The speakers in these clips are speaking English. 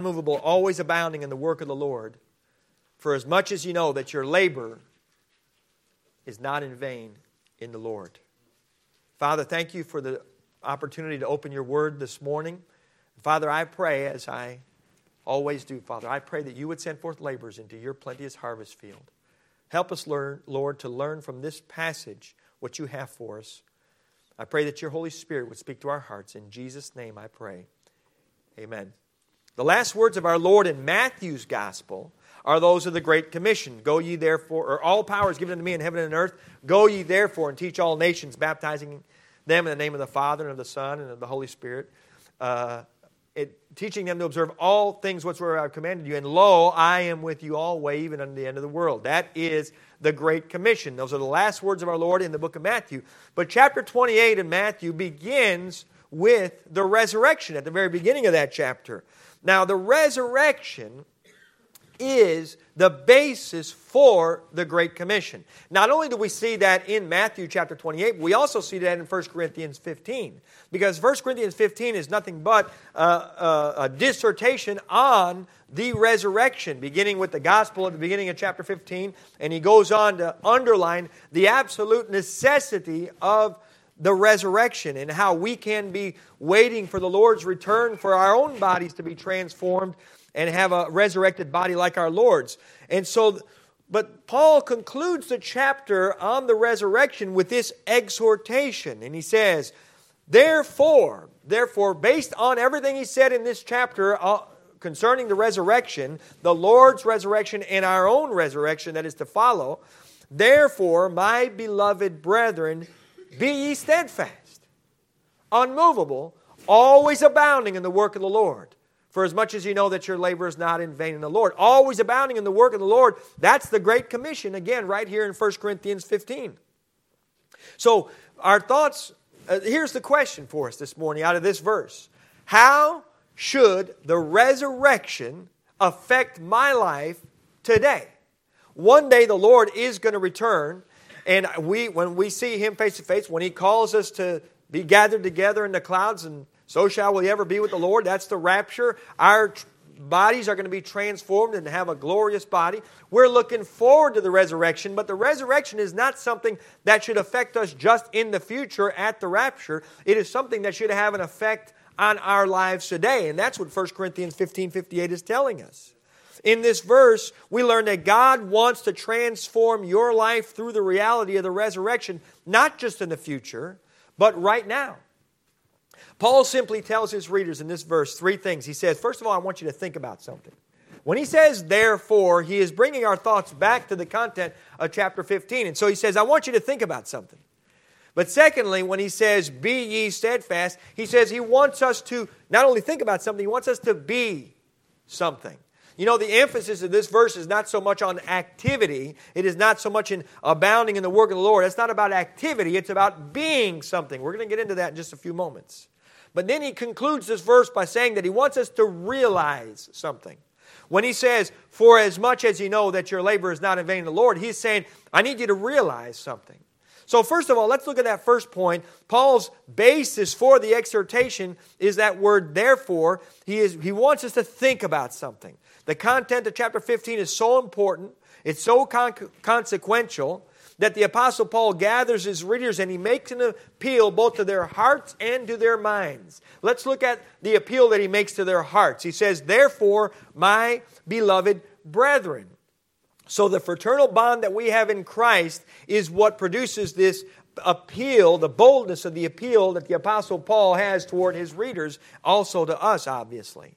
unmovable, always abounding in the work of the Lord, for as much as you know that your labor is not in vain in the Lord. Father, thank you for the opportunity to open your word this morning. Father, I pray as I always do, Father, I pray that you would send forth laborers into your plenteous harvest field. Help us learn, Lord, to learn from this passage what you have for us. I pray that your Holy Spirit would speak to our hearts. In Jesus' name I pray. Amen. The last words of our Lord in Matthew's gospel are those of the Great Commission. Go ye therefore, or all power is given unto me in heaven and earth. Go ye therefore and teach all nations, baptizing them in the name of the Father and of the Son and of the Holy Spirit. Uh, it, teaching them to observe all things whatsoever I have commanded you. And lo, I am with you always, even unto the end of the world. That is the Great Commission. Those are the last words of our Lord in the book of Matthew. But chapter 28 in Matthew begins with the resurrection at the very beginning of that chapter. Now, the resurrection is the basis for the Great Commission. Not only do we see that in Matthew chapter 28, we also see that in 1 Corinthians 15. Because 1 Corinthians 15 is nothing but a, a, a dissertation on the resurrection, beginning with the gospel at the beginning of chapter 15, and he goes on to underline the absolute necessity of the resurrection and how we can be waiting for the Lord's return for our own bodies to be transformed and have a resurrected body like our Lord's. And so, but Paul concludes the chapter on the resurrection with this exhortation. And he says, Therefore, therefore, based on everything he said in this chapter uh, concerning the resurrection, the Lord's resurrection and our own resurrection that is to follow, therefore, my beloved brethren, be ye steadfast, unmovable, always abounding in the work of the Lord. For as much as you know that your labor is not in vain in the Lord, always abounding in the work of the Lord, that's the Great Commission, again, right here in 1 Corinthians 15. So, our thoughts uh, here's the question for us this morning out of this verse How should the resurrection affect my life today? One day the Lord is going to return, and we, when we see Him face to face, when He calls us to be gathered together in the clouds and so shall we ever be with the Lord. That's the rapture. Our bodies are going to be transformed and have a glorious body. We're looking forward to the resurrection, but the resurrection is not something that should affect us just in the future at the rapture. It is something that should have an effect on our lives today. And that's what 1 Corinthians 15 58 is telling us. In this verse, we learn that God wants to transform your life through the reality of the resurrection, not just in the future, but right now. Paul simply tells his readers in this verse three things. He says, first of all, I want you to think about something. When he says therefore, he is bringing our thoughts back to the content of chapter 15. And so he says, I want you to think about something. But secondly, when he says, be ye steadfast, he says he wants us to not only think about something, he wants us to be something. You know, the emphasis of this verse is not so much on activity. It is not so much in abounding in the work of the Lord. It's not about activity, it's about being something. We're going to get into that in just a few moments. But then he concludes this verse by saying that he wants us to realize something. When he says, For as much as you know that your labor is not in vain in the Lord, he's saying, I need you to realize something. So, first of all, let's look at that first point. Paul's basis for the exhortation is that word therefore. He, is, he wants us to think about something. The content of chapter 15 is so important, it's so con- consequential that the Apostle Paul gathers his readers and he makes an appeal both to their hearts and to their minds. Let's look at the appeal that he makes to their hearts. He says, Therefore, my beloved brethren. So the fraternal bond that we have in Christ is what produces this appeal, the boldness of the appeal that the Apostle Paul has toward his readers, also to us, obviously.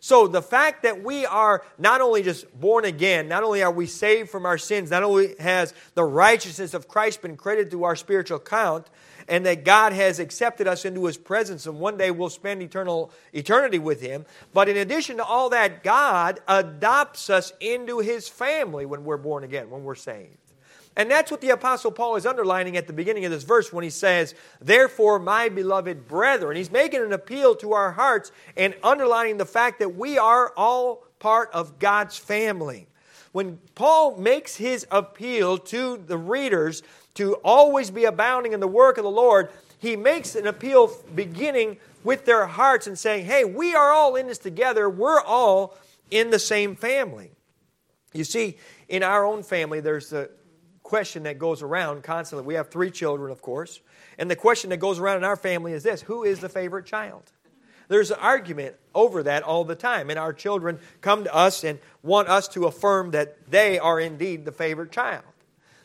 So the fact that we are not only just born again, not only are we saved from our sins, not only has the righteousness of Christ been credited to our spiritual account, and that God has accepted us into his presence and one day we'll spend eternal eternity with him. But in addition to all that, God adopts us into his family when we're born again, when we're saved. And that's what the Apostle Paul is underlining at the beginning of this verse when he says, Therefore, my beloved brethren. He's making an appeal to our hearts and underlining the fact that we are all part of God's family. When Paul makes his appeal to the readers to always be abounding in the work of the Lord, he makes an appeal beginning with their hearts and saying, hey, we are all in this together. We're all in the same family. You see, in our own family, there's a question that goes around constantly. We have three children, of course. And the question that goes around in our family is this Who is the favorite child? There's an argument over that all the time. And our children come to us and want us to affirm that they are indeed the favorite child.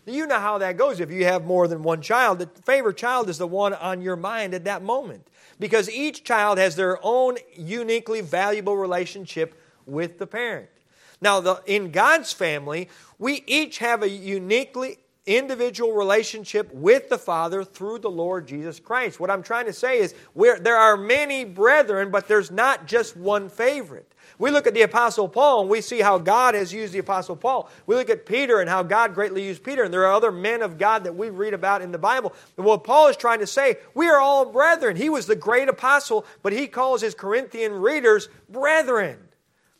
You know how that goes if you have more than one child. The favorite child is the one on your mind at that moment because each child has their own uniquely valuable relationship with the parent. Now, the, in God's family, we each have a uniquely individual relationship with the Father through the Lord Jesus Christ. What I'm trying to say is there are many brethren, but there's not just one favorite. We look at the Apostle Paul and we see how God has used the Apostle Paul. We look at Peter and how God greatly used Peter, and there are other men of God that we read about in the Bible. And what Paul is trying to say, we are all brethren. He was the great apostle, but he calls his Corinthian readers brethren.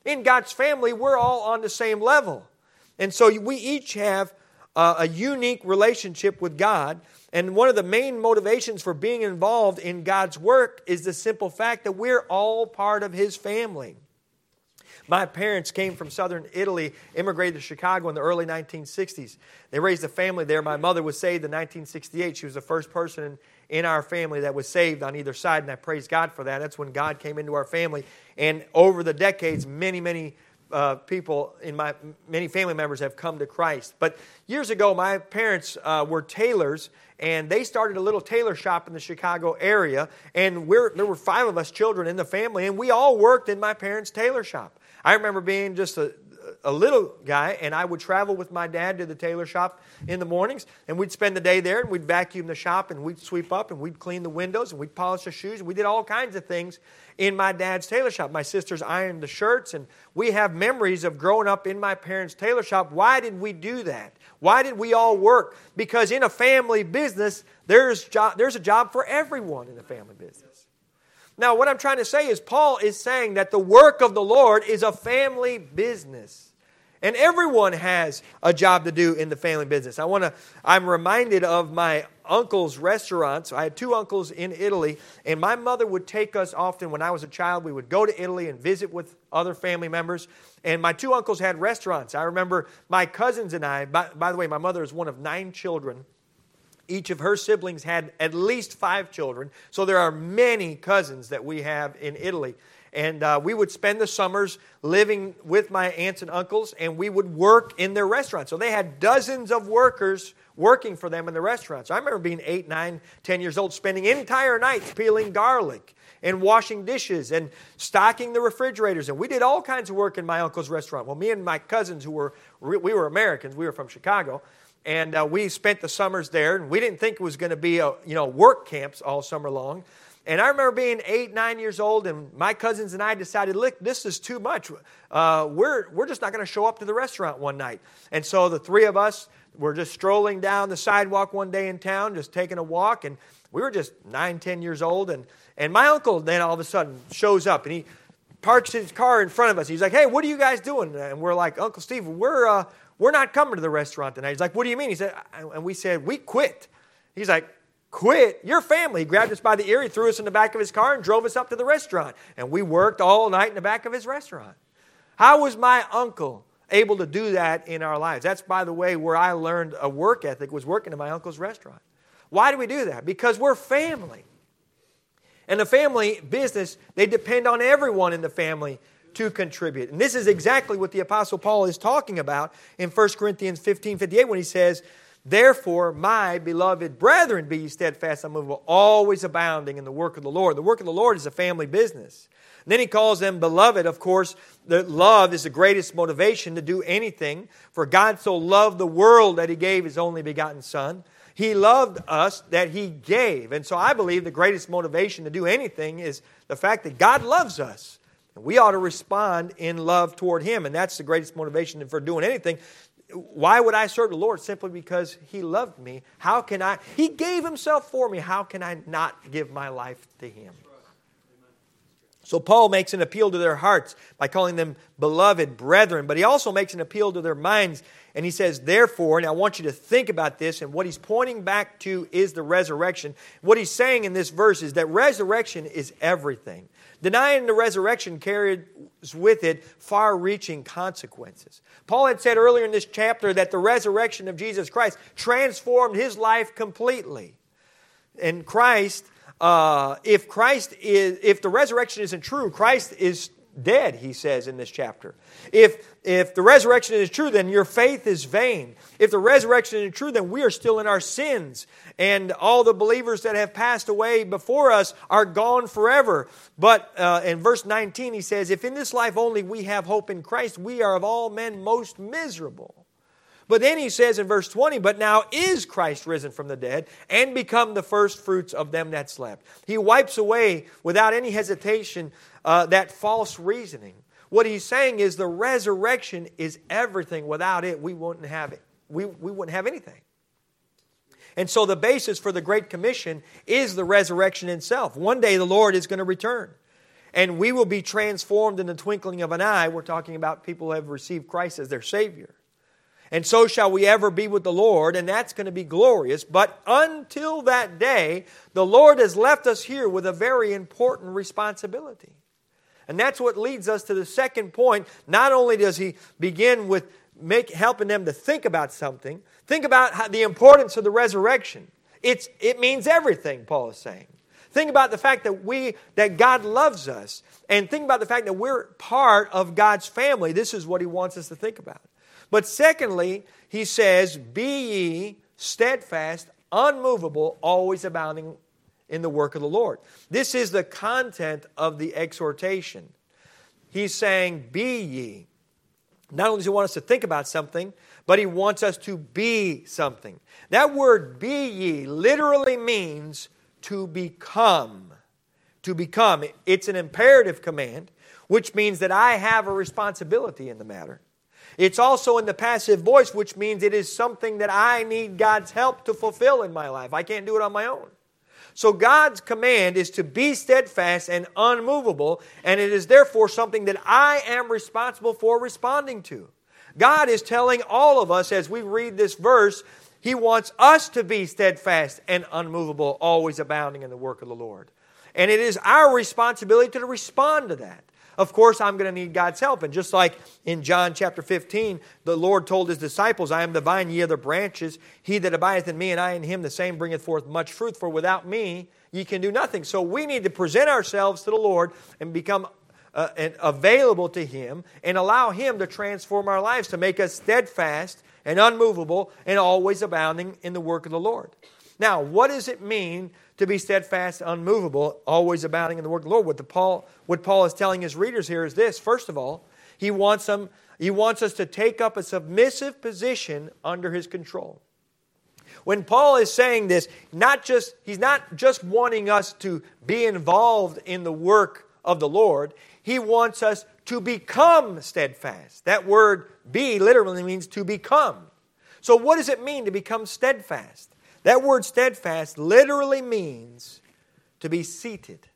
In God's family, we're all on the same level. And so we each have uh, a unique relationship with God. And one of the main motivations for being involved in God's work is the simple fact that we're all part of His family. My parents came from southern Italy, immigrated to Chicago in the early 1960s. They raised a family there. My mother was saved in 1968. She was the first person in our family that was saved on either side, and I praise God for that. That's when God came into our family. And over the decades, many, many uh, people in my many family members have come to Christ. But years ago, my parents uh, were tailors, and they started a little tailor shop in the Chicago area. And there were five of us children in the family, and we all worked in my parents' tailor shop. I remember being just a, a little guy, and I would travel with my dad to the tailor shop in the mornings, and we'd spend the day there, and we'd vacuum the shop, and we'd sweep up, and we'd clean the windows, and we'd polish the shoes, and we did all kinds of things in my dad's tailor shop. My sisters ironed the shirts, and we have memories of growing up in my parents' tailor shop. Why did we do that? Why did we all work? Because in a family business, there's, jo- there's a job for everyone in the family business. Now, what I'm trying to say is, Paul is saying that the work of the Lord is a family business. And everyone has a job to do in the family business. I want to, I'm reminded of my uncle's restaurants. I had two uncles in Italy, and my mother would take us often when I was a child. We would go to Italy and visit with other family members. And my two uncles had restaurants. I remember my cousins and I, by, by the way, my mother is one of nine children. Each of her siblings had at least five children. So there are many cousins that we have in Italy. And uh, we would spend the summers living with my aunts and uncles, and we would work in their restaurants. So they had dozens of workers working for them in the restaurants. I remember being eight, nine, ten years old, spending entire nights peeling garlic and washing dishes and stocking the refrigerators. And we did all kinds of work in my uncle's restaurant. Well, me and my cousins, who were, we were Americans, we were from Chicago, and uh, we spent the summers there. And we didn't think it was going to be a, you know work camps all summer long. And I remember being eight, nine years old, and my cousins and I decided, look, this is too much. Uh, we're, we're just not going to show up to the restaurant one night. And so the three of us were just strolling down the sidewalk one day in town, just taking a walk, and we were just nine, ten years old. And, and my uncle then all of a sudden shows up, and he parks his car in front of us. He's like, hey, what are you guys doing? And we're like, Uncle Steve, we're, uh, we're not coming to the restaurant tonight. He's like, What do you mean? He said, And we said, We quit. He's like, Quit your family. He grabbed us by the ear, he threw us in the back of his car, and drove us up to the restaurant. And we worked all night in the back of his restaurant. How was my uncle able to do that in our lives? That's, by the way, where I learned a work ethic, was working in my uncle's restaurant. Why do we do that? Because we're family. And the family business, they depend on everyone in the family to contribute. And this is exactly what the Apostle Paul is talking about in 1 Corinthians 15 58 when he says, Therefore, my beloved brethren, be ye steadfast, unmovable, always abounding in the work of the Lord. The work of the Lord is a family business. And then he calls them beloved. Of course, the love is the greatest motivation to do anything. For God so loved the world that he gave his only begotten Son. He loved us that he gave. And so I believe the greatest motivation to do anything is the fact that God loves us. And we ought to respond in love toward Him, and that's the greatest motivation for doing anything. Why would I serve the Lord? Simply because He loved me. How can I? He gave Himself for me. How can I not give my life to Him? So Paul makes an appeal to their hearts by calling them beloved brethren, but he also makes an appeal to their minds. And he says, therefore, and I want you to think about this, and what he's pointing back to is the resurrection. What he's saying in this verse is that resurrection is everything. Denying the resurrection carries with it far reaching consequences. Paul had said earlier in this chapter that the resurrection of Jesus Christ transformed his life completely. And Christ uh, if Christ is, if the resurrection isn't true, Christ is dead, he says in this chapter. If, if the resurrection is true, then your faith is vain. If the resurrection is true, then we are still in our sins. And all the believers that have passed away before us are gone forever. But uh, in verse 19, he says, If in this life only we have hope in Christ, we are of all men most miserable. But then he says in verse 20, But now is Christ risen from the dead and become the first fruits of them that slept. He wipes away without any hesitation uh, that false reasoning. What he's saying is the resurrection is everything. Without it, we wouldn't have it. We, we wouldn't have anything. And so the basis for the Great Commission is the resurrection itself. One day the Lord is going to return. And we will be transformed in the twinkling of an eye. We're talking about people who have received Christ as their Savior and so shall we ever be with the Lord, and that's going to be glorious. But until that day, the Lord has left us here with a very important responsibility. And that's what leads us to the second point. Not only does he begin with make, helping them to think about something, think about how, the importance of the resurrection. It's, it means everything, Paul is saying. Think about the fact that we that God loves us and think about the fact that we're part of God's family. This is what he wants us to think about. But secondly, he says, Be ye steadfast, unmovable, always abounding in the work of the Lord. This is the content of the exhortation. He's saying, Be ye. Not only does he want us to think about something, but he wants us to be something. That word be ye literally means to become. To become. It's an imperative command, which means that I have a responsibility in the matter. It's also in the passive voice, which means it is something that I need God's help to fulfill in my life. I can't do it on my own. So God's command is to be steadfast and unmovable, and it is therefore something that I am responsible for responding to. God is telling all of us as we read this verse, He wants us to be steadfast and unmovable, always abounding in the work of the Lord. And it is our responsibility to respond to that of course I'm going to need God's help. And just like in John chapter 15, the Lord told his disciples, I am the vine, ye are the branches. He that abideth in me and I in him, the same bringeth forth much fruit, for without me ye can do nothing. So we need to present ourselves to the Lord and become uh, and available to Him and allow Him to transform our lives to make us steadfast and unmovable and always abounding in the work of the Lord. Now, what does it mean to be steadfast, unmovable, always abounding in the work of the Lord? What, the Paul, what Paul is telling his readers here is this. First of all, he wants, them, he wants us to take up a submissive position under his control. When Paul is saying this, not just, he's not just wanting us to be involved in the work of the Lord, he wants us to become steadfast. That word be literally means to become. So, what does it mean to become steadfast? That word steadfast literally means to be seated,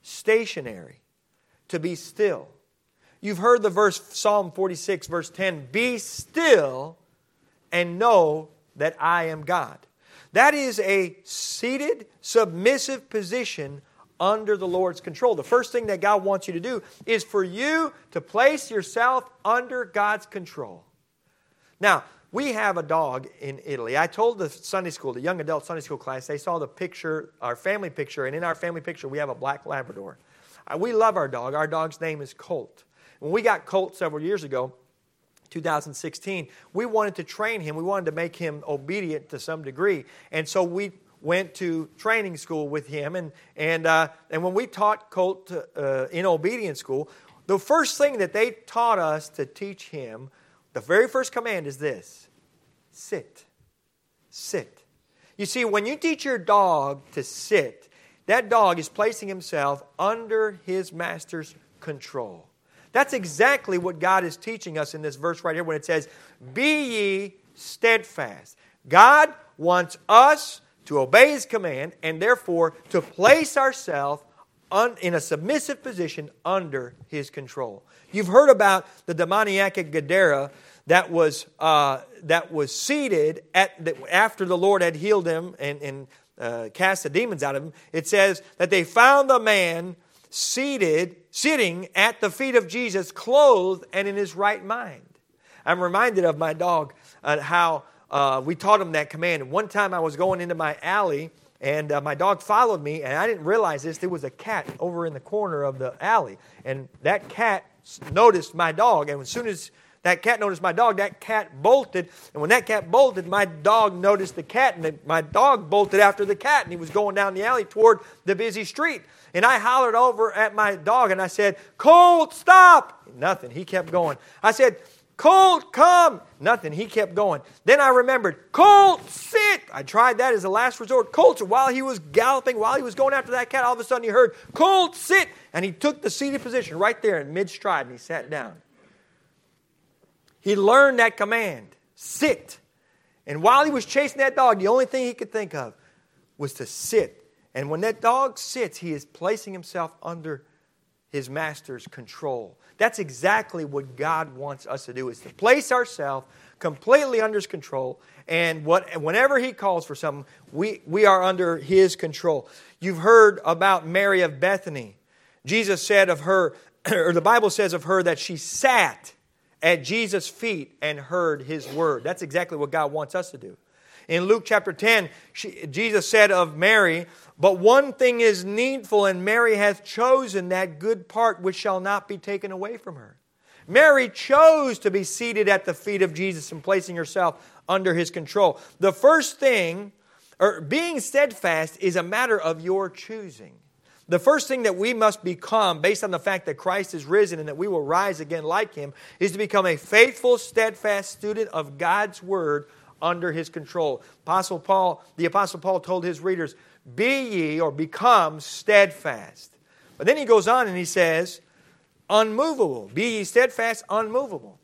stationary, to be still. You've heard the verse, Psalm 46, verse 10 Be still and know that I am God. That is a seated, submissive position under the Lord's control. The first thing that God wants you to do is for you to place yourself under God's control. Now, we have a dog in Italy. I told the Sunday school, the young adult Sunday school class, they saw the picture, our family picture, and in our family picture, we have a black Labrador. Uh, we love our dog. Our dog's name is Colt. When we got Colt several years ago, 2016, we wanted to train him. We wanted to make him obedient to some degree. And so we went to training school with him. And, and, uh, and when we taught Colt uh, in obedience school, the first thing that they taught us to teach him the very first command is this sit. Sit. You see, when you teach your dog to sit, that dog is placing himself under his master's control. That's exactly what God is teaching us in this verse right here when it says, Be ye steadfast. God wants us to obey his command and therefore to place ourselves un, in a submissive position under his control. You've heard about the demoniac at Gadara that was, uh, that was seated at the, after the Lord had healed him and, and uh, cast the demons out of him. It says that they found the man seated, sitting at the feet of Jesus, clothed and in his right mind. I'm reminded of my dog, uh, how uh, we taught him that command. One time I was going into my alley and uh, my dog followed me, and I didn't realize this. There was a cat over in the corner of the alley. And that cat noticed my dog. And as soon as that cat noticed my dog, that cat bolted. And when that cat bolted, my dog noticed the cat. And my dog bolted after the cat. And he was going down the alley toward the busy street. And I hollered over at my dog and I said, Colt, stop! Nothing. He kept going. I said, Colt, come! Nothing. He kept going. Then I remembered, Colt, sit! I tried that as a last resort. Colt, while he was galloping, while he was going after that cat, all of a sudden he heard, Colt, sit! And he took the seated position right there in mid stride and he sat down. He learned that command sit. And while he was chasing that dog, the only thing he could think of was to sit. And when that dog sits, he is placing himself under his master's control. That's exactly what God wants us to do is to place ourselves completely under his control and what, whenever he calls for something we, we are under his control. You've heard about mary of bethany. Jesus said of her or the bible says of her that she sat at jesus feet and heard his word. That's exactly what god wants us to do in luke chapter 10 she, jesus said of mary but one thing is needful, and Mary hath chosen that good part which shall not be taken away from her. Mary chose to be seated at the feet of Jesus and placing herself under his control. The first thing, or being steadfast, is a matter of your choosing. The first thing that we must become, based on the fact that Christ is risen and that we will rise again like him, is to become a faithful, steadfast student of God's word under his control. Apostle Paul, the Apostle Paul told his readers, be ye or become steadfast. But then he goes on and he says, unmovable. Be ye steadfast, unmovable.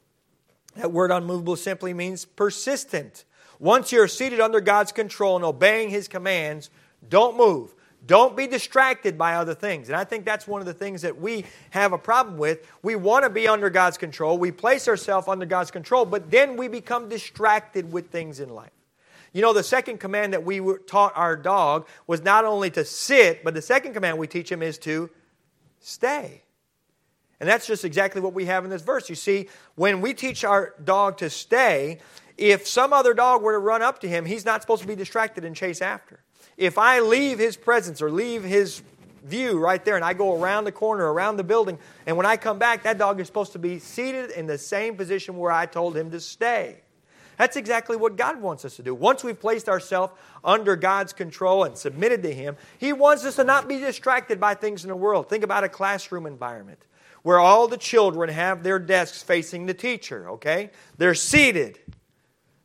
That word unmovable simply means persistent. Once you're seated under God's control and obeying His commands, don't move. Don't be distracted by other things. And I think that's one of the things that we have a problem with. We want to be under God's control. We place ourselves under God's control, but then we become distracted with things in life. You know, the second command that we taught our dog was not only to sit, but the second command we teach him is to stay. And that's just exactly what we have in this verse. You see, when we teach our dog to stay, if some other dog were to run up to him, he's not supposed to be distracted and chase after. If I leave his presence or leave his view right there and I go around the corner, around the building, and when I come back, that dog is supposed to be seated in the same position where I told him to stay. That's exactly what God wants us to do. Once we've placed ourselves under God's control and submitted to Him, He wants us to not be distracted by things in the world. Think about a classroom environment where all the children have their desks facing the teacher, okay? They're seated.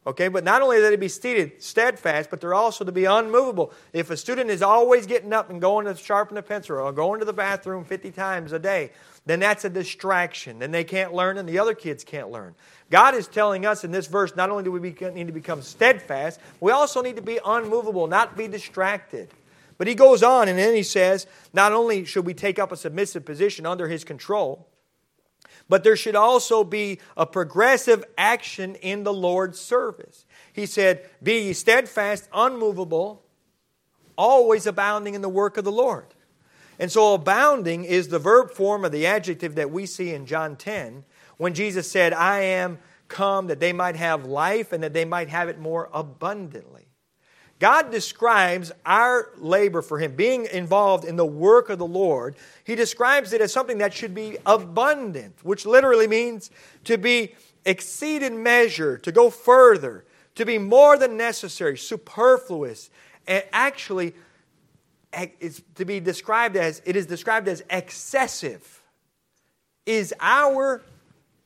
Okay, but not only are they to be seated steadfast, but they're also to be unmovable. If a student is always getting up and going to sharpen a pencil or going to the bathroom 50 times a day, then that's a distraction. Then they can't learn and the other kids can't learn. God is telling us in this verse not only do we need to become steadfast, we also need to be unmovable, not be distracted. But he goes on and then he says, not only should we take up a submissive position under his control, but there should also be a progressive action in the Lord's service. He said, Be ye steadfast, unmovable, always abounding in the work of the Lord. And so, abounding is the verb form of the adjective that we see in John 10 when Jesus said, I am come that they might have life and that they might have it more abundantly. God describes our labor for Him, being involved in the work of the Lord, He describes it as something that should be abundant, which literally means to be exceeded measure, to go further, to be more than necessary, superfluous, and actually it's to be described as it is described as excessive. Is our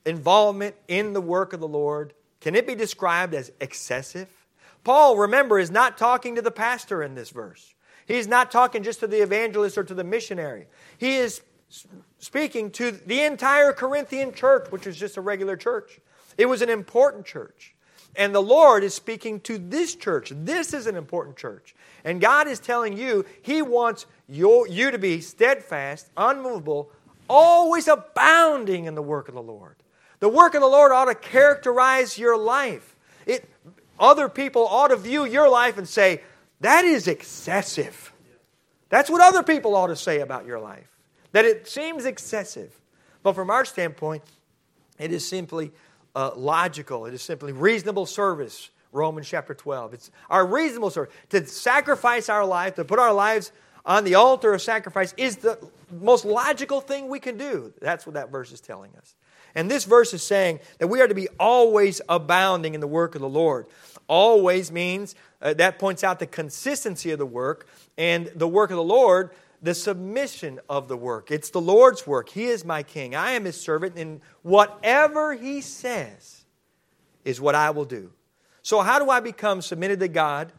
involvement in the work of the Lord, can it be described as excessive? Paul, remember, is not talking to the pastor in this verse. He's not talking just to the evangelist or to the missionary. He is speaking to the entire Corinthian church, which was just a regular church. It was an important church. And the Lord is speaking to this church. This is an important church. And God is telling you, He wants you, you to be steadfast, unmovable, always abounding in the work of the Lord. The work of the Lord ought to characterize your life. It, other people ought to view your life and say, that is excessive. That's what other people ought to say about your life, that it seems excessive. But from our standpoint, it is simply uh, logical, it is simply reasonable service. Romans chapter 12. It's our reasonable service. To sacrifice our life, to put our lives on the altar of sacrifice, is the most logical thing we can do. That's what that verse is telling us. And this verse is saying that we are to be always abounding in the work of the Lord. Always means uh, that points out the consistency of the work, and the work of the Lord, the submission of the work. It's the Lord's work. He is my king. I am his servant, and whatever he says is what I will do. So, how do I become submitted to God,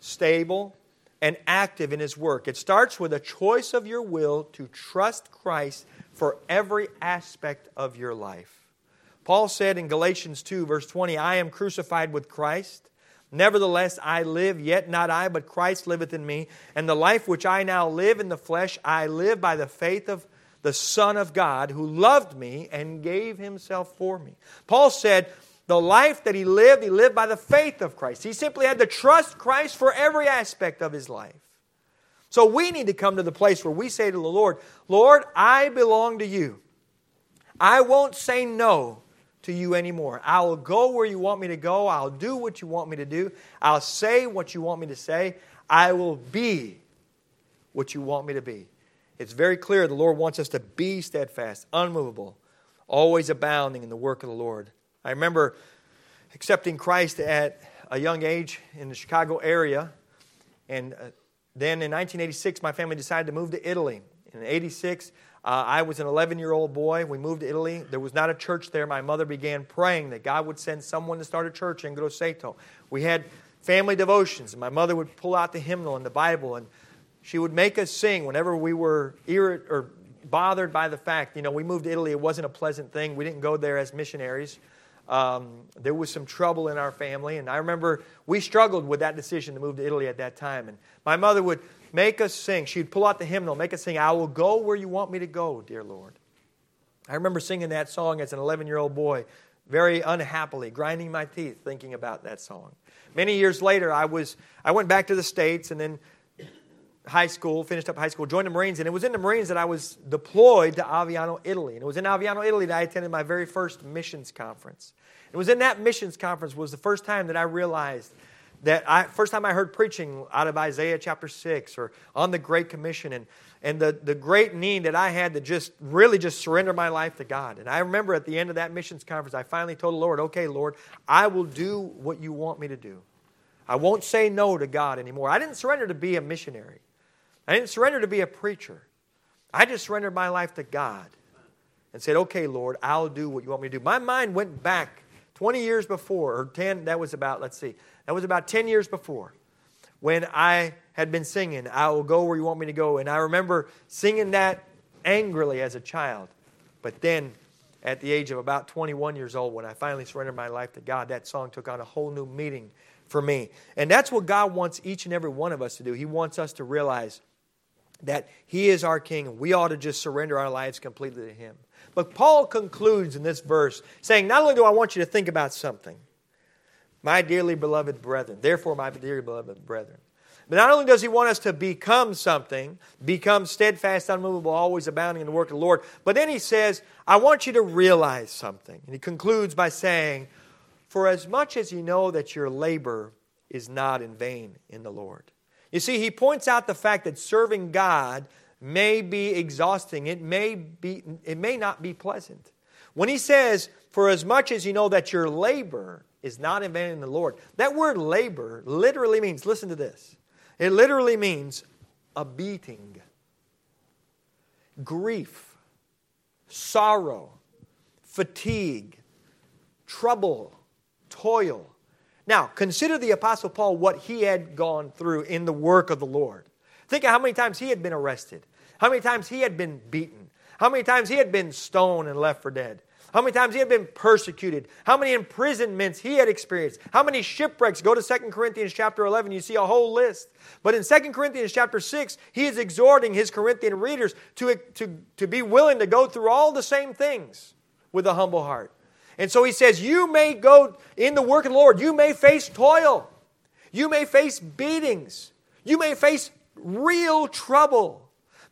stable, and active in his work? It starts with a choice of your will to trust Christ for every aspect of your life. Paul said in Galatians 2, verse 20, I am crucified with Christ. Nevertheless, I live, yet not I, but Christ liveth in me. And the life which I now live in the flesh, I live by the faith of the Son of God, who loved me and gave himself for me. Paul said, the life that he lived, he lived by the faith of Christ. He simply had to trust Christ for every aspect of his life. So we need to come to the place where we say to the Lord, Lord, I belong to you. I won't say no to you anymore. I will go where you want me to go. I'll do what you want me to do. I'll say what you want me to say. I will be what you want me to be. It's very clear the Lord wants us to be steadfast, unmovable, always abounding in the work of the Lord. I remember accepting Christ at a young age in the Chicago area. And uh, then in 1986, my family decided to move to Italy. In 86, uh, I was an 11 year old boy. We moved to Italy. There was not a church there. My mother began praying that God would send someone to start a church in Grosseto. We had family devotions, and my mother would pull out the hymnal and the Bible, and she would make us sing whenever we were irrit- or bothered by the fact, you know, we moved to Italy. It wasn't a pleasant thing. We didn't go there as missionaries. Um, there was some trouble in our family, and I remember we struggled with that decision to move to Italy at that time. And my mother would make us sing. She'd pull out the hymnal, make us sing, I will go where you want me to go, dear Lord. I remember singing that song as an 11 year old boy, very unhappily, grinding my teeth thinking about that song. Many years later, I, was, I went back to the States and then high school, finished up high school, joined the Marines, and it was in the Marines that I was deployed to Aviano, Italy. And it was in Aviano, Italy that I attended my very first missions conference. It was in that missions conference was the first time that I realized that I, first time I heard preaching out of Isaiah chapter 6 or on the Great Commission and, and the, the great need that I had to just really just surrender my life to God. And I remember at the end of that missions conference, I finally told the Lord, okay, Lord, I will do what you want me to do. I won't say no to God anymore. I didn't surrender to be a missionary. I didn't surrender to be a preacher. I just surrendered my life to God and said, okay, Lord, I'll do what you want me to do. My mind went back 20 years before, or 10, that was about, let's see, that was about 10 years before when I had been singing, I will go where you want me to go. And I remember singing that angrily as a child. But then at the age of about 21 years old, when I finally surrendered my life to God, that song took on a whole new meaning for me. And that's what God wants each and every one of us to do. He wants us to realize that He is our King, and we ought to just surrender our lives completely to Him. But Paul concludes in this verse saying, Not only do I want you to think about something, my dearly beloved brethren. Therefore, my dearly beloved brethren. But not only does he want us to become something, become steadfast, unmovable, always abounding in the work of the Lord, but then he says, I want you to realize something. And he concludes by saying, For as much as you know that your labor is not in vain in the Lord. You see, he points out the fact that serving God may be exhausting, it may, be, it may not be pleasant. When he says, For as much as you know that your labor is not in vain in the Lord. That word labor literally means, listen to this, it literally means a beating, grief, sorrow, fatigue, trouble, toil. Now, consider the Apostle Paul what he had gone through in the work of the Lord. Think of how many times he had been arrested, how many times he had been beaten, how many times he had been stoned and left for dead. how many times he had been persecuted, how many imprisonments he had experienced, how many shipwrecks. Go to 2 Corinthians chapter 11, you see a whole list. But in 2 Corinthians chapter 6, he is exhorting his Corinthian readers to, to, to be willing to go through all the same things with a humble heart. And so he says, You may go in the work of the Lord, you may face toil, you may face beatings, you may face real trouble.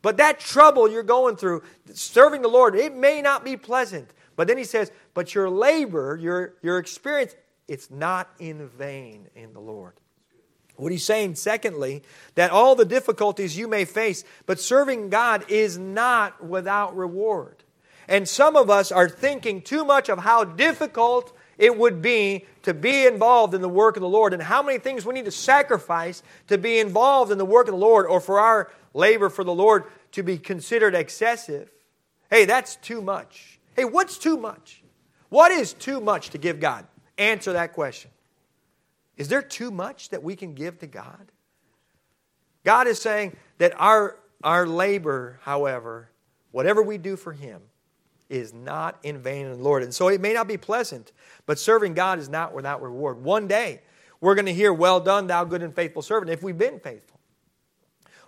But that trouble you're going through, serving the Lord, it may not be pleasant. But then he says, But your labor, your, your experience, it's not in vain in the Lord. What he's saying, secondly, that all the difficulties you may face, but serving God is not without reward. And some of us are thinking too much of how difficult it would be to be involved in the work of the Lord and how many things we need to sacrifice to be involved in the work of the Lord or for our labor for the Lord to be considered excessive. Hey, that's too much. Hey, what's too much? What is too much to give God? Answer that question. Is there too much that we can give to God? God is saying that our, our labor, however, whatever we do for Him, is not in vain in the Lord. And so it may not be pleasant, but serving God is not without reward. One day, we're going to hear, Well done, thou good and faithful servant, if we've been faithful.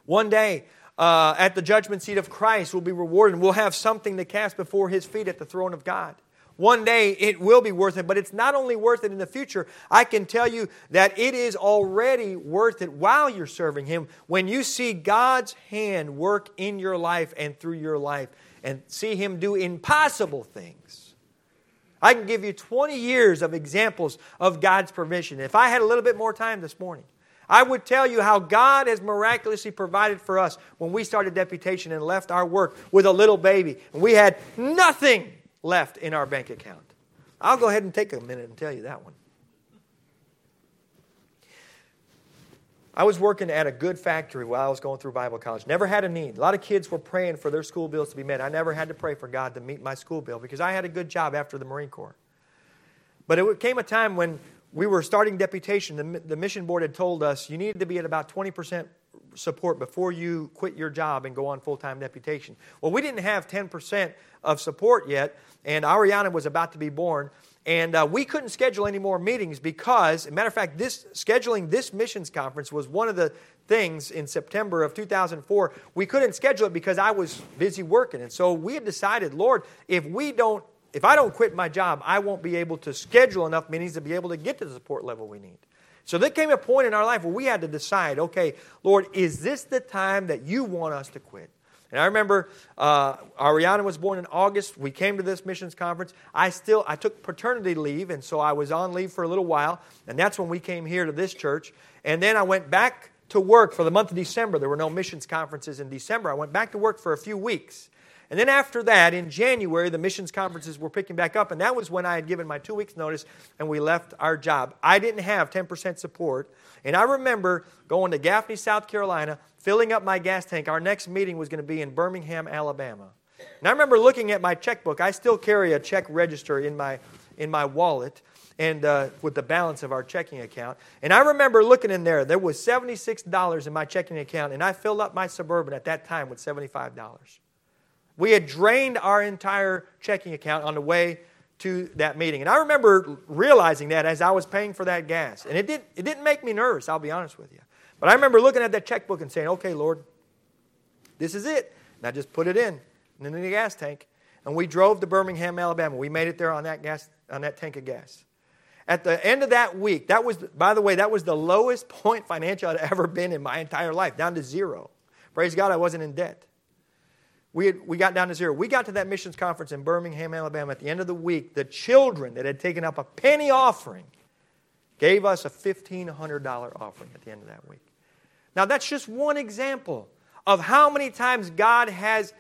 One day, uh, at the judgment seat of Christ, we'll be rewarded. We'll have something to cast before His feet at the throne of God. One day it will be worth it, but it's not only worth it in the future. I can tell you that it is already worth it while you're serving Him when you see God's hand work in your life and through your life and see Him do impossible things. I can give you 20 years of examples of God's provision. If I had a little bit more time this morning, I would tell you how God has miraculously provided for us when we started deputation and left our work with a little baby. And we had nothing left in our bank account. I'll go ahead and take a minute and tell you that one. I was working at a good factory while I was going through Bible college. Never had a need. A lot of kids were praying for their school bills to be met. I never had to pray for God to meet my school bill because I had a good job after the Marine Corps. But it came a time when we were starting deputation. The, the mission board had told us you needed to be at about 20% support before you quit your job and go on full time deputation. Well, we didn't have 10% of support yet, and Ariana was about to be born. And uh, we couldn't schedule any more meetings because, matter of fact, this scheduling this missions conference was one of the things in September of 2004. We couldn't schedule it because I was busy working, and so we had decided, Lord, if we don't, if I don't quit my job, I won't be able to schedule enough meetings to be able to get to the support level we need. So there came a point in our life where we had to decide, okay, Lord, is this the time that you want us to quit? And I remember uh, Ariana was born in August. We came to this missions conference. I still I took paternity leave, and so I was on leave for a little while. And that's when we came here to this church. And then I went back to work for the month of December. There were no missions conferences in December. I went back to work for a few weeks. And then after that, in January, the missions conferences were picking back up, and that was when I had given my two weeks' notice and we left our job. I didn't have 10% support. And I remember going to Gaffney, South Carolina, filling up my gas tank. Our next meeting was going to be in Birmingham, Alabama. And I remember looking at my checkbook. I still carry a check register in my, in my wallet and uh, with the balance of our checking account. And I remember looking in there. There was $76 in my checking account, and I filled up my Suburban at that time with $75. We had drained our entire checking account on the way to that meeting. And I remember realizing that as I was paying for that gas. And it, did, it didn't make me nervous, I'll be honest with you. But I remember looking at that checkbook and saying, okay, Lord, this is it. And I just put it in, and in the gas tank. And we drove to Birmingham, Alabama. We made it there on that, gas, on that tank of gas. At the end of that week, that was, by the way, that was the lowest point financial I'd ever been in my entire life, down to zero. Praise God, I wasn't in debt. We, had, we got down to zero. We got to that missions conference in Birmingham, Alabama. At the end of the week, the children that had taken up a penny offering gave us a $1,500 offering at the end of that week. Now, that's just one example of how many times God has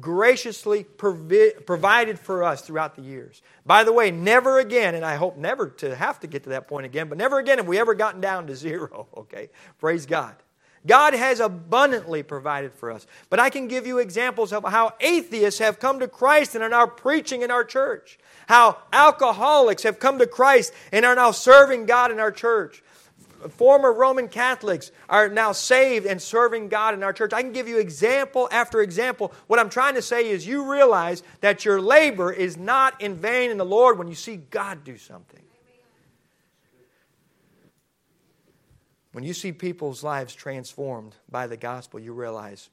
graciously provi- provided for us throughout the years. By the way, never again, and I hope never to have to get to that point again, but never again have we ever gotten down to zero, okay? Praise God. God has abundantly provided for us. But I can give you examples of how atheists have come to Christ and are now preaching in our church. How alcoholics have come to Christ and are now serving God in our church former Roman Catholics are now saved and serving God in our church. I can give you example after example. What I'm trying to say is you realize that your labor is not in vain in the Lord when you see God do something. When you see people's lives transformed by the gospel, you realize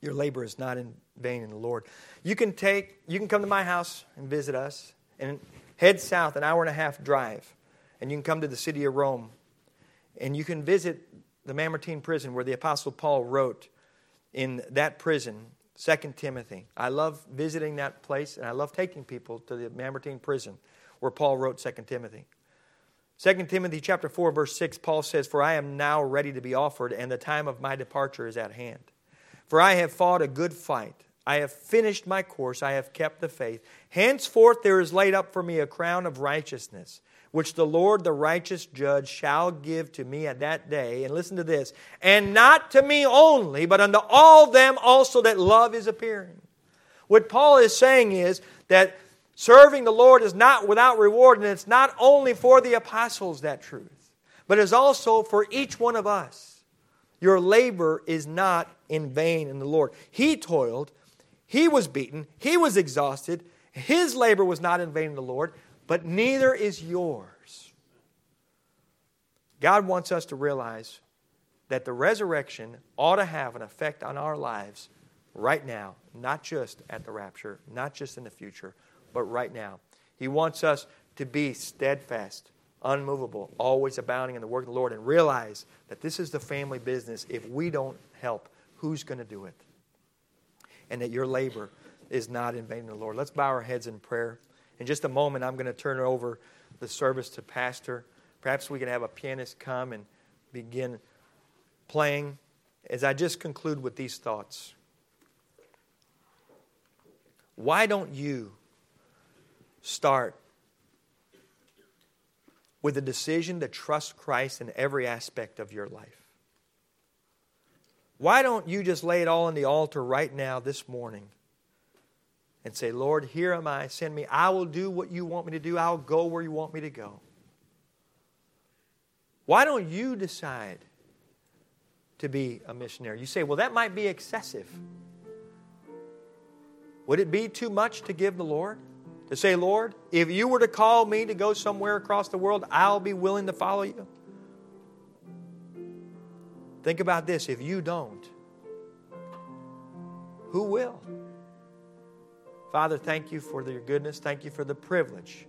your labor is not in vain in the Lord. You can take, you can come to my house and visit us and head south an hour and a half drive, and you can come to the city of Rome, and you can visit the Mamertine prison where the Apostle Paul wrote in that prison, 2 Timothy. I love visiting that place, and I love taking people to the Mamertine prison where Paul wrote 2 Timothy. 2 Timothy chapter 4 verse 6 Paul says for I am now ready to be offered and the time of my departure is at hand. For I have fought a good fight I have finished my course I have kept the faith. Henceforth there is laid up for me a crown of righteousness which the Lord the righteous judge shall give to me at that day and listen to this and not to me only but unto all them also that love is appearing. What Paul is saying is that Serving the Lord is not without reward, and it's not only for the apostles that truth, but is also for each one of us. Your labor is not in vain in the Lord. He toiled, he was beaten, he was exhausted. His labor was not in vain in the Lord, but neither is yours. God wants us to realize that the resurrection ought to have an effect on our lives right now, not just at the rapture, not just in the future, but right now. He wants us to be steadfast, unmovable, always abounding in the work of the Lord, and realize that this is the family business. If we don't help, who's going to do it? And that your labor is not in vain in the Lord. Let's bow our heads in prayer. In just a moment, I'm going to turn over the service to Pastor. Perhaps we can have a pianist come and begin playing as I just conclude with these thoughts. Why don't you start with a decision to trust Christ in every aspect of your life. Why don't you just lay it all on the altar right now, this morning, and say, Lord, here am I, send me. I will do what you want me to do, I'll go where you want me to go. Why don't you decide to be a missionary? You say, well, that might be excessive. Would it be too much to give the Lord? To say, Lord, if you were to call me to go somewhere across the world, I'll be willing to follow you? Think about this if you don't, who will? Father, thank you for your goodness. Thank you for the privilege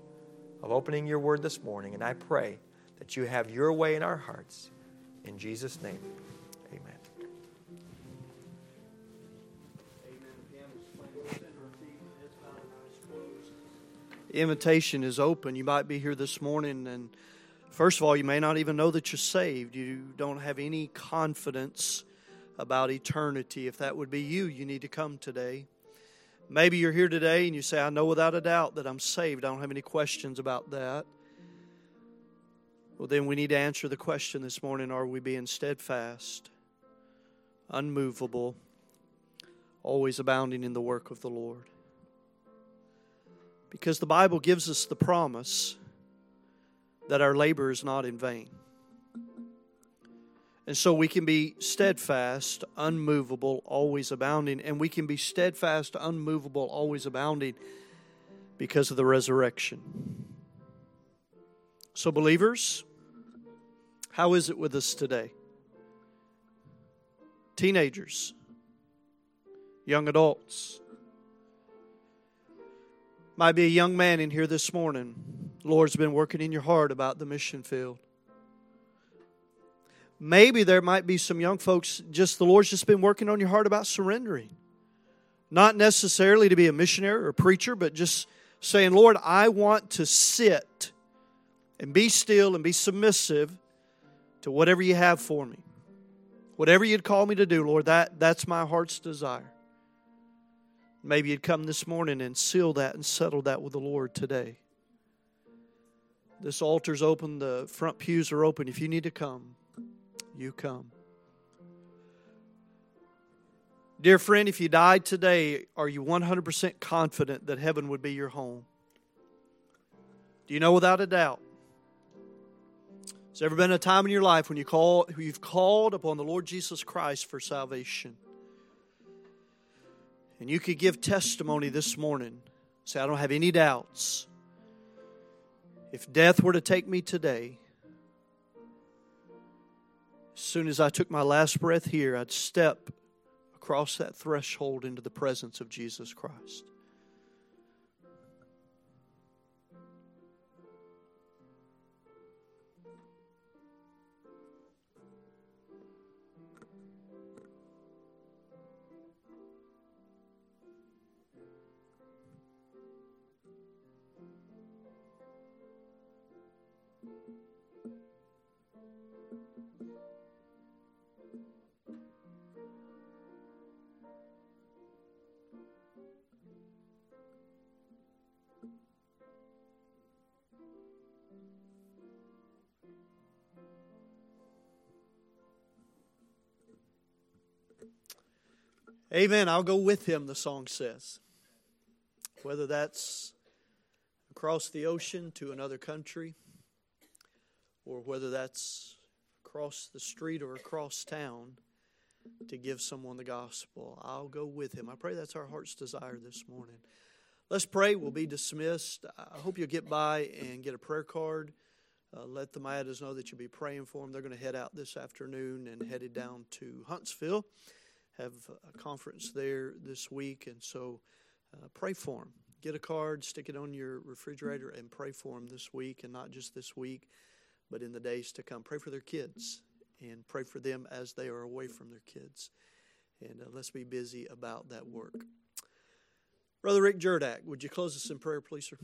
of opening your word this morning. And I pray that you have your way in our hearts. In Jesus' name. Invitation is open. You might be here this morning, and first of all, you may not even know that you're saved. You don't have any confidence about eternity. If that would be you, you need to come today. Maybe you're here today and you say, I know without a doubt that I'm saved. I don't have any questions about that. Well, then we need to answer the question this morning are we being steadfast, unmovable, always abounding in the work of the Lord? Because the Bible gives us the promise that our labor is not in vain. And so we can be steadfast, unmovable, always abounding. And we can be steadfast, unmovable, always abounding because of the resurrection. So, believers, how is it with us today? Teenagers, young adults, might be a young man in here this morning. The Lord's been working in your heart about the mission field. Maybe there might be some young folks, just the Lord's just been working on your heart about surrendering. Not necessarily to be a missionary or a preacher, but just saying, Lord, I want to sit and be still and be submissive to whatever you have for me. Whatever you'd call me to do, Lord, that, that's my heart's desire. Maybe you'd come this morning and seal that and settle that with the Lord today. This altar's open, the front pews are open. If you need to come, you come. Dear friend, if you died today, are you 100% confident that heaven would be your home? Do you know without a doubt Has there ever been a time in your life when you call, you've called upon the Lord Jesus Christ for salvation? And you could give testimony this morning. Say, I don't have any doubts. If death were to take me today, as soon as I took my last breath here, I'd step across that threshold into the presence of Jesus Christ. Amen. I'll go with him, the song says. Whether that's across the ocean to another country, or whether that's across the street or across town to give someone the gospel, I'll go with him. I pray that's our heart's desire this morning. Let's pray. We'll be dismissed. I hope you'll get by and get a prayer card. Uh, let the Mayadas know that you'll be praying for them. They're going to head out this afternoon and headed down to Huntsville have a conference there this week, and so uh, pray for them. Get a card, stick it on your refrigerator, and pray for them this week, and not just this week, but in the days to come. Pray for their kids and pray for them as they are away from their kids. And uh, let's be busy about that work. Brother Rick Jerdak, would you close us in prayer, please, sir?